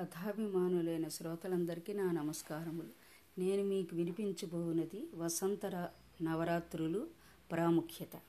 కథాభిమానులైన శ్రోతలందరికీ నా నమస్కారములు. నేను మీకు వినిపించబోనది వసంత నవరాత్రులు ప్రాముఖ్యత.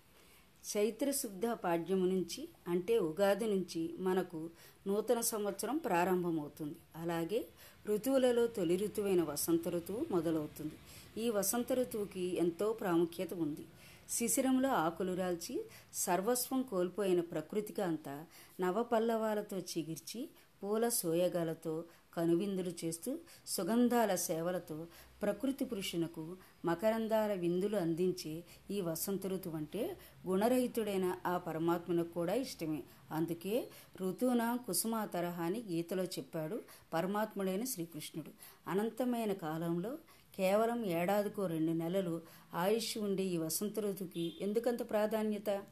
చైత్ర శుద్ధ పాడ్యము నుంచి అంటే ఉగాది నుంచి మనకు నూతన సంవత్సరం ప్రారంభమవుతుంది. అలాగే ఋతువులలో తొలి ఋతువైన వసంత ఋతువు మొదలవుతుంది. ఈ వసంత ఋతువుకి ఎంతో ప్రాముఖ్యత ఉంది. శిశిరంలో ఆకులు రాల్చి సర్వస్వం కోల్పోయిన ప్రకృతికి అంతా నవపల్లవాలతో చిగిర్చి పూల సోయగాలతో కనువిందులు చేస్తూ సుగంధాల సేవలతో ప్రకృతి పురుషునకు మకరందాల విందులు అందించే ఈ వసంత ఋతువు అంటే గుణరహితుడైన ఆ పరమాత్మను కూడా ఇష్టమే. అందుకే ఋతువున కుసుమ తరహా అని గీతలో చెప్పాడు పరమాత్ముడైన శ్రీకృష్ణుడు. అనంతమైన కాలంలో కేవలం ఏడాదికో రెండు నెలలు ఆయుష్ ఉండే ఈ వసంత ఋతువుకి ఎందుకంత ప్రాధాన్యత?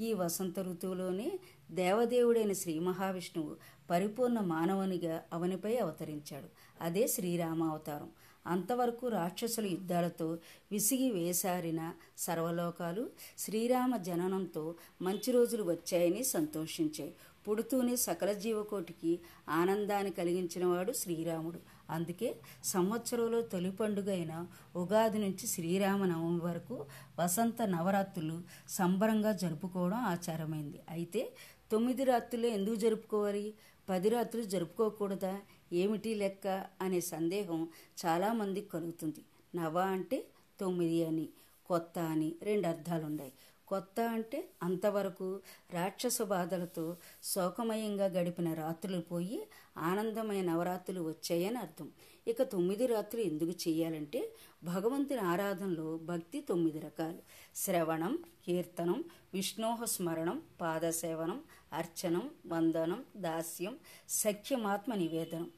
ఈ వసంత ఋతువులోనే దేవదేవుడైన శ్రీ మహావిష్ణువు పరిపూర్ణ మానవునిగా అవనిపై అవతరించాడు. అదే శ్రీరామావతారం. అంతవరకు రాక్షసుల యుద్ధాలతో విసిగి వేసారిన సర్వలోకాలు శ్రీరామ జననంతో మంచి రోజులు వచ్చాయని సంతోషించాయి. పుడుతూనే సకల జీవకోటికి ఆనందాన్ని కలిగించినవాడు శ్రీరాముడు. అందుకే సంవత్సరంలో తొలి పండుగ అయిన ఉగాది నుంచి శ్రీరామనవమి వరకు వసంత నవరాత్రులు సంబరంగా జరుపుకోవడం ఆచారమైంది. అయితే తొమ్మిది రాత్రులు ఎందుకు జరుపుకోవాలి? పది రాత్రులు జరుపుకోకూడదా? ఏమిటి లెక్క? అనే సందేహం చాలామందికి కలుగుతుంది. నవ అంటే తొమ్మిది అని కొత్త అని రెండు అర్థాలున్నాయి. కొత్త అంటే అంతవరకు రాక్షస బాధలతో శోకమయంగా గడిపిన రాత్రులు పోయి ఆనందమైన నవరాత్రులు వచ్చాయని అర్థం. ఇక తొమ్మిది రాత్రులు ఎందుకు చేయాలంటే భగవంతుని ఆరాధనలో భక్తి తొమ్మిది రకాలు. శ్రవణం కీర్తనం విష్ణోహ స్మరణం పాదసేవనం అర్చనం వందనం దాస్యం సఖ్యమాత్మ నివేదనం.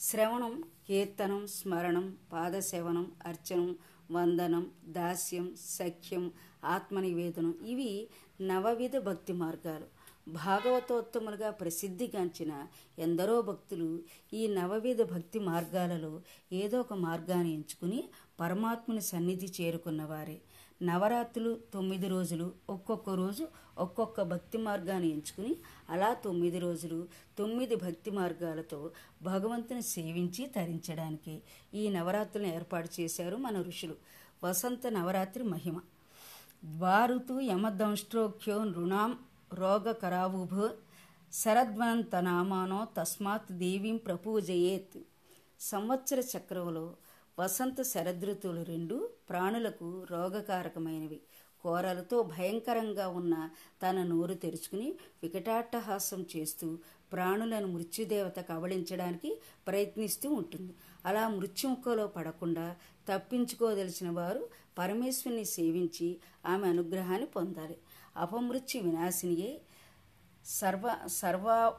శ్రవణం కీర్తనం స్మరణం పాదసేవనం అర్చనం వందనం దాస్యం సఖ్యం ఆత్మనివేదనం ఇవి నవవిధ భక్తి మార్గాలు. భాగవతోత్తములుగా ప్రసిద్ధిగాంచిన ఎందరో భక్తులు ఈ నవవిధ భక్తి మార్గాలలో ఏదో ఒక మార్గాన్ని ఎంచుకుని పరమాత్ముని సన్నిధి చేరుకున్నవారే. నవరాత్రులు తొమ్మిది రోజులు ఒక్కొక్క రోజు ఒక్కొక్క భక్తి మార్గాన్ని ఎంచుకుని అలా తొమ్మిది రోజులు తొమ్మిది భక్తి మార్గాలతో భగవంతుని సేవించి తరించడానికి ఈ నవరాత్రులను ఏర్పాటు చేశారు మన ఋషులు. వసంత నవరాత్రి మహిమ. ద్వారుతు యమదంష్ట్రోఖ్యో నృణాం రోగకరావుభ శరద్వంతనామానో తస్మాత్ దేవీం ప్రపూజయేత్. సంవత్సర చక్రంలో వసంత శరదృతువులు రెండు ప్రాణులకు రోగకారకమైనవి. కోరలతో భయంకరంగా ఉన్న తన నోరు తెరుచుకుని వికటాట్టహాసం చేస్తూ ప్రాణులను మృత్యుదేవత కబళించడానికి ప్రయత్నిస్తూ ఉంటుంది. అలా మృత్యుముఖలో పడకుండా తప్పించుకోదలిచిన వారు పరమేశ్వరిని సేవించి ఆమె అనుగ్రహాన్ని పొందాలి. అపమృత్యు వినాశినియే సర్వ సర్వ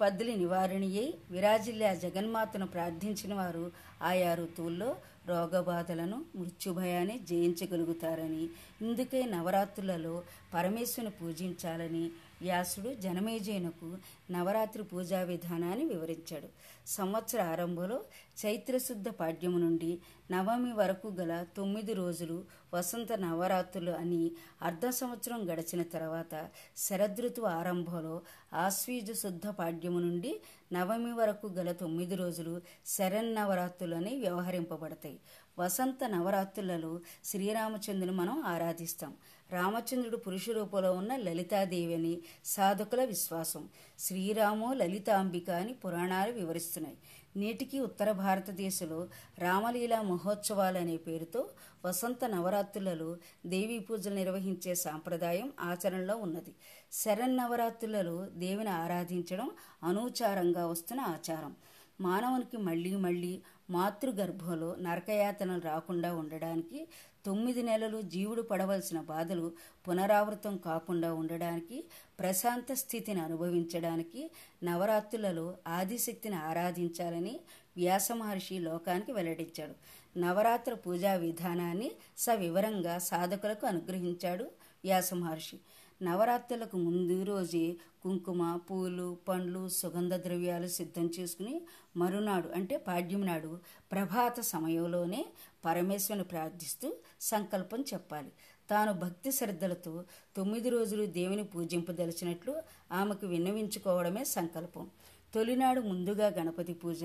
పద్దులి నివారణియై విరాజిల్లా జగన్మాతను ప్రార్థించిన వారు ఆయా ఋతువుల్లో రోగబాధలను మృత్యుభయాన్ని జయించగలుగుతారని. ఇందుకే నవరాత్రులలో పరమేశ్వరుని పూజించాలని వ్యాసుడు జనమేజయునకు నవరాత్రి పూజా విధానాన్ని వివరించాడు. సంవత్సర ఆరంభంలో చైత్రశుద్ధ పాడ్యము నుండి నవమి వరకు గల తొమ్మిది రోజులు వసంత నవరాత్రులు అని అర్ధ సంవత్సరం గడిచిన తర్వాత శరదృతువు ఆరంభంలో ఆశ్వీజ శుద్ధ పాడ్యము నుండి నవమి వరకు గల తొమ్మిది రోజులు శరన్నవరాత్రులని వ్యవహరింపబడతాయి. వసంత నవరాత్రులలో శ్రీరామచంద్రుని మనం ఆరాధిస్తాం. రామచంద్రుడు పురుష రూపంలో ఉన్న లలితాదేవి అని సాధకుల విశ్వాసం. శ్రీరాము లలితాంబిక అని పురాణాలు వివరిస్తున్నాయి. నేటికి ఉత్తర భారతదేశంలో రామలీల మహోత్సవాలు అనే పేరుతో వసంత నవరాత్రులలో దేవీ పూజలు నిర్వహించే సాంప్రదాయం ఆచరణలో ఉన్నది. శరన్నవరాత్రులలో దేవిని ఆరాధించడం అనూచారంగా వస్తున్న ఆచారం. మానవునికి మళ్ళీ మళ్ళీ మాతృగర్భంలో నరకయాతనలు రాకుండా ఉండడానికి తొమ్మిది నెలలు జీవుడు పడవలసిన బాధలు పునరావృతం కాకుండా ఉండడానికి ప్రశాంత స్థితిని అనుభవించడానికి నవరాత్రులలో ఆదిశక్తిని ఆరాధించాలని వ్యాస మహర్షి లోకానికి వెల్లడించాడు. నవరాత్ర పూజా విధానాన్ని సవివరంగా సాధకులకు అనుగ్రహించాడు వ్యాస మహర్షి. నవరాత్రులకు ముందు రోజే కుంకుమ పూలు పండ్లు సుగంధ ద్రవ్యాలు సిద్ధం చేసుకుని మరునాడు అంటే పాడ్యం నాడు ప్రభాత సమయంలోనే పరమేశ్వరుని ప్రార్థిస్తూ సంకల్పం చెప్పాలి. తాను భక్తి శ్రద్ధలతో తొమ్మిది రోజులు దేవుని పూజింపదలిచినట్లు ఆమెకు విన్నవించుకోవడమే సంకల్పం. తొలినాడు ముందుగా గణపతి పూజ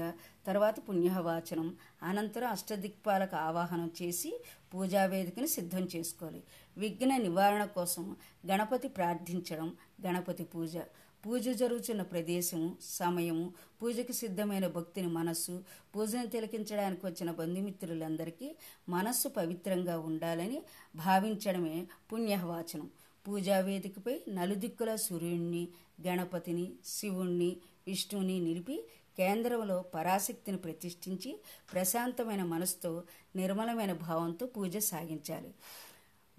తర్వాత పుణ్యవాచనం అనంతరం అష్టదిక్పాలకు ఆవాహనం చేసి పూజా వేదికను సిద్ధం చేసుకోవాలి. విఘ్న నివారణ కోసం గణపతి ప్రార్థించడం గణపతి పూజ. పూజ జరుగుతున్న ప్రదేశము సమయము పూజకు సిద్ధమైన భక్తిని మనస్సు పూజను తిలకించడానికి వచ్చిన బంధుమిత్రులందరికీ మనస్సు పవిత్రంగా ఉండాలని భావించడమే పుణ్యవాచనం పూజా వేదికపై నలుదిక్కుల సూర్యుణ్ణి గణపతిని శివుణ్ణి విష్ణువుని నిలిపి కేంద్రంలో పరాశక్తిని ప్రతిష్ఠించి ప్రశాంతమైన మనసుతో నిర్మలమైన భావంతో పూజ సాగించాలి.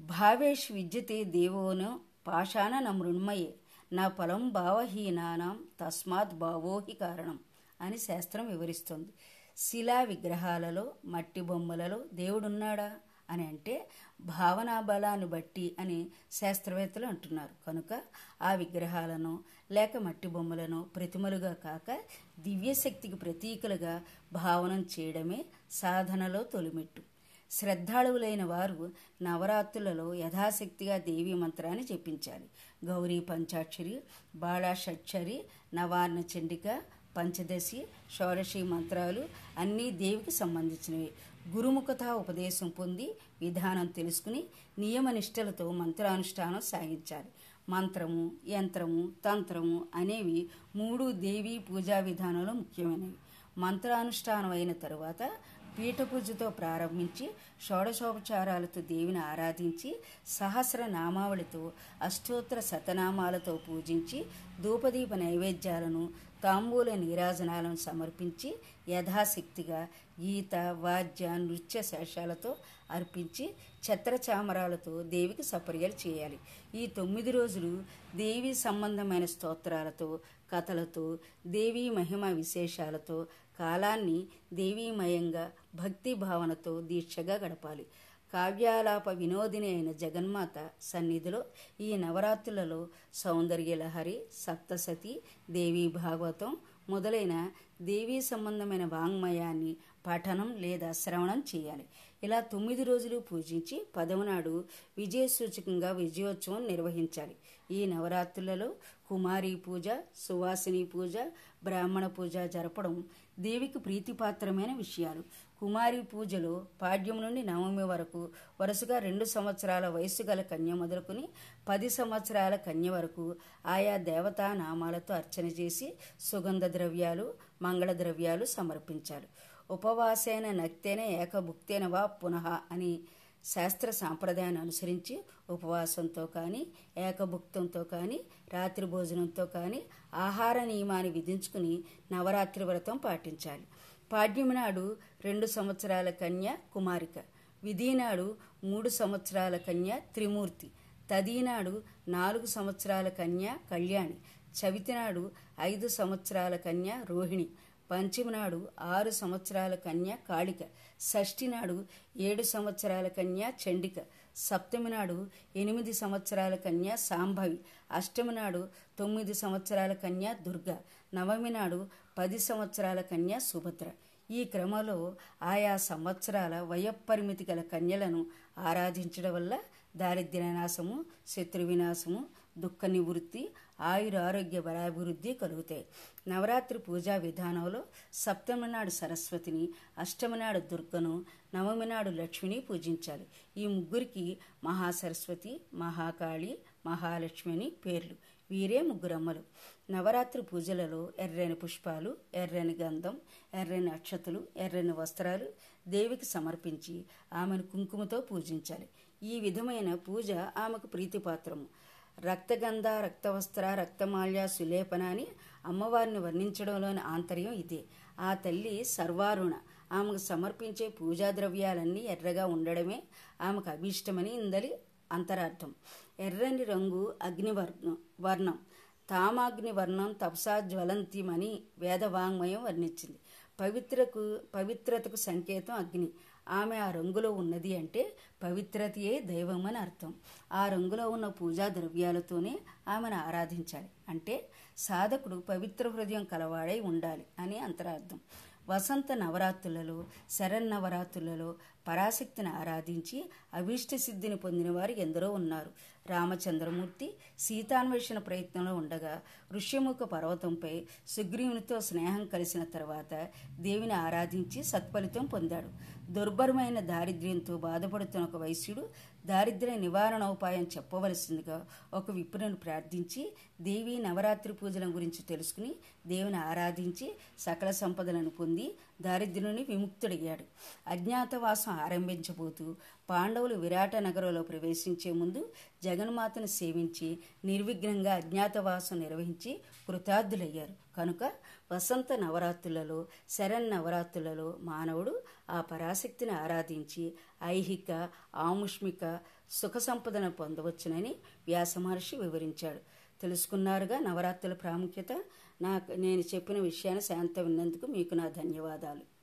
భావేష్ విద్యతే దేవోను పాషాణ నమృణ్మయే నా ఫలం భావహీనానం తస్మాత్ భావోహి కారణం అని శాస్త్రం వివరిస్తుంది. శిలా విగ్రహాలలో మట్టి బొమ్మలలో దేవుడున్నాడా? అని అంటే భావనా బలాన్ని బట్టి అని శాస్త్రవేత్తలు అంటున్నారు. కనుక ఆ విగ్రహాలను లేక మట్టి బొమ్మలను ప్రతిమలుగా కాక దివ్యశక్తికి ప్రతీకలుగా భావనం చేయడమే సాధనలో తొలిమెట్టు. శ్రద్ధాళువులైన వారు నవరాత్రులలో యథాశక్తిగా దేవీ మంత్రాన్ని జపించాలి. గౌరీ పంచాక్షరి బాళా షట్చరి నవార్ణ చండిక పంచదశి షోడశి మంత్రాలు అన్నీ దేవికి సంబంధించినవి. గురుముఖత ఉపదేశం పొంది విధానం తెలుసుకుని నియమనిష్టలతో మంత్రానుష్ఠానం సాగించాలి. మంత్రము యంత్రము తంత్రము అనేవి మూడు దేవీ పూజా విధానంలో ముఖ్యమైనవి. మంత్రానుష్ఠానం అయిన తరువాత పీఠపూజతో ప్రారంభించి షోడశోపచారాలతో దేవిని ఆరాధించి సహస్ర నామావళితో అష్టోత్తర శతనామాలతో పూజించి ధూపదీప నైవేద్యాలను తాంబూల నీరాజనాలను సమర్పించి యథాశక్తిగా గీత వాద్య నృత్య శేషాలతో అర్పించి ఛత్రచామరాలతో దేవికి సపర్యలు చేయాలి. ఈ తొమ్మిది రోజులు దేవి సంబంధమైన స్తోత్రాలతో కథలతో దేవీ మహిమ విశేషాలతో కాలాన్ని దేవీమయంగా భక్తి భావనతో దీక్షగా గడపాలి. కావ్యాలాప వినోదిని అయిన జగన్మాత సన్నిధిలో ఈ నవరాత్రులలో సౌందర్యలహరి సప్తసతి దేవీ భాగవతం మొదలైన దేవీ సంబంధమైన వాంగ్మయాన్ని పఠనం లేదా శ్రవణం చేయాలి. ఇలా తొమ్మిది రోజులు పూజించి పదవనాడు విజయ సూచకంగా విజయోత్సవం నిర్వహించాలి. ఈ నవరాత్రులలో కుమారి పూజ సువాసిని పూజ బ్రాహ్మణ పూజ జరపడం దేవికి ప్రీతిపాత్రమైన విషయాలు. కుమారి పూజలో పాడ్యం నుండి నవమి వరకు వరుసగా రెండు సంవత్సరాల వయస్సు గల కన్య మొదలుకొని పది సంవత్సరాల కన్య వరకు ఆయా దేవతా నామాలతో అర్చన చేసి సుగంధ ద్రవ్యాలు మంగళ ద్రవ్యాలు సమర్పించాలి ఉపవాసేన నక్తేన ఏకభుక్తేన వా పునః అని శాస్త్ర సాంప్రదాయాన్ని అనుసరించి ఉపవాసంతో కానీ ఏకభుక్తంతో కానీ రాత్రి భోజనంతో కానీ ఆహార నియమాన్ని విధించుకుని నవరాత్రి వ్రతం పాటించాలి. పాడ్యమి నాడు రెండు సంవత్సరాల కన్య కుమారిక విధినాడు మూడు సంవత్సరాల కన్య త్రిమూర్తి తదీనాడు నాలుగు సంవత్సరాల కన్య కళ్యాణి చవితినాడు ఐదు సంవత్సరాల కన్య రోహిణి. పంచమి నాడు ఆరు సంవత్సరాల కన్య కాళిక షష్ఠి నాడు ఏడు సంవత్సరాల కన్య చండిక సప్తమి నాడు ఎనిమిది సంవత్సరాల కన్య సాంభవి అష్టమి నాడు తొమ్మిది సంవత్సరాల కన్య దుర్గ నవమి నాడు పది సంవత్సరాల కన్య సుభద్ర. ఈ క్రమంలో ఆయా సంవత్సరాల వయోపరిమితి గల కన్యలను ఆరాధించడం వల్ల దారిద్ర్యనాశము శత్రు వినాశము దుఃఖ నివృత్తి ఆయుర ఆరోగ్య బలాభివృద్ధి కలుగుతాయి. నవరాత్రి పూజా విధానంలో సప్తమి నాడు సరస్వతిని అష్టమి నాడు దుర్గను నవమి నాడు లక్ష్మిని పూజించాలి. ఈ ముగ్గురికి మహాసరస్వతి మహాకాళి మహాలక్ష్మి అని పేర్లు. వీరే ముగ్గురమ్మలు. నవరాత్రి పూజలలో ఎర్రని పుష్పాలు ఎర్రని గంధం ఎర్రని అక్షతలు ఎర్రని వస్త్రాలు దేవికి సమర్పించి ఆమెను కుంకుమతో పూజించాలి. ఈ విధమైన పూజ ఆమెకు ప్రీతిపాత్రము. రక్తగంధ రక్తవస్త్ర రక్తమాల్య సులేపన అని అమ్మవారిని వర్ణించడంలోని ఆంతర్యం ఇదే. ఆ తల్లి సర్వారుణ. ఆమెకు సమర్పించే పూజా ద్రవ్యాలన్నీ ఎర్రగా ఉండడమే ఆమెకు అభీష్టమని ఇందలి అంతరార్థం. ఎర్రని రంగు అగ్నివర్ణం వర్ణం. తామాగ్ని వర్ణం తపసా జ్వలంతిమని వేదవాంగ్మయం వర్ణించింది. పవిత్రకు పవిత్రతకు సంకేతం అగ్ని. ఆమె ఆ రంగులో ఉన్నది అంటే పవిత్రతయే దైవం అని అర్థం. ఆ రంగులో ఉన్న పూజా ద్రవ్యాలతోనే ఆమెను ఆరాధించాలి. అంటే సాధకుడు పవిత్ర హృదయం కలవాడై ఉండాలి అని అంతరార్థం. వసంత నవరాత్రులలో శరన్నవరాత్రులలో పరాశక్తిని ఆరాధించి అభీష్ట సిద్ధిని పొందిన వారు ఎందరో ఉన్నారు. రామచంద్రమూర్తి సీతాన్వేషణ ప్రయత్నంలో ఉండగా ఋష్యముఖ పర్వతంపై సుగ్రీవునితో స్నేహం కలిసిన తర్వాత దేవిని ఆరాధించి సత్ఫలితం పొందాడు. దుర్భరమైన దారిద్ర్యంతో బాధపడుతున్న ఒక వైశ్యుడు దారిద్ర్య నివారణ ఉపాయం చెప్పవలసిందిగా ఒక విప్రుని ప్రార్థించి దేవి నవరాత్రి పూజల గురించి తెలుసుకుని దేవుని ఆరాధించి సకల సంపదలను పొంది దారిద్ర్యుని విముక్తుడయ్యాడు. అజ్ఞాతవాసం ఆరంభించబోతూ పాండవులు విరాట నగరంలో ప్రవేశించే ముందు జగన్మాతను సేవించి నిర్విఘ్నంగా అజ్ఞాతవాసం నిర్వహించి కృతార్థులయ్యారు. కనుక వసంత నవరాత్రులలో శరణ్ నవరాత్రులలో మానవుడు ఆ పరాశక్తిని ఆరాధించి ఐహిక ఆముష్మిక సుఖ సంపదను పొందవచ్చునని వ్యాసమహర్షి వివరించాడు. తెలుసుకున్నారుగా నవరాత్రుల ప్రాముఖ్యత? నాకు నేను చెప్పిన విషయాన్ని శాంత విన్నందుకు మీకు నా ధన్యవాదాలు.